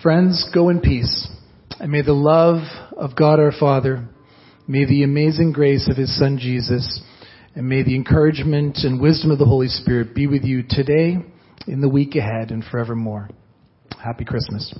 Friends, go in peace. And may the love of God our Father, may the amazing grace of His Son Jesus, and may the encouragement and wisdom of the Holy Spirit be with you today, in the week ahead, and forevermore. Happy Christmas.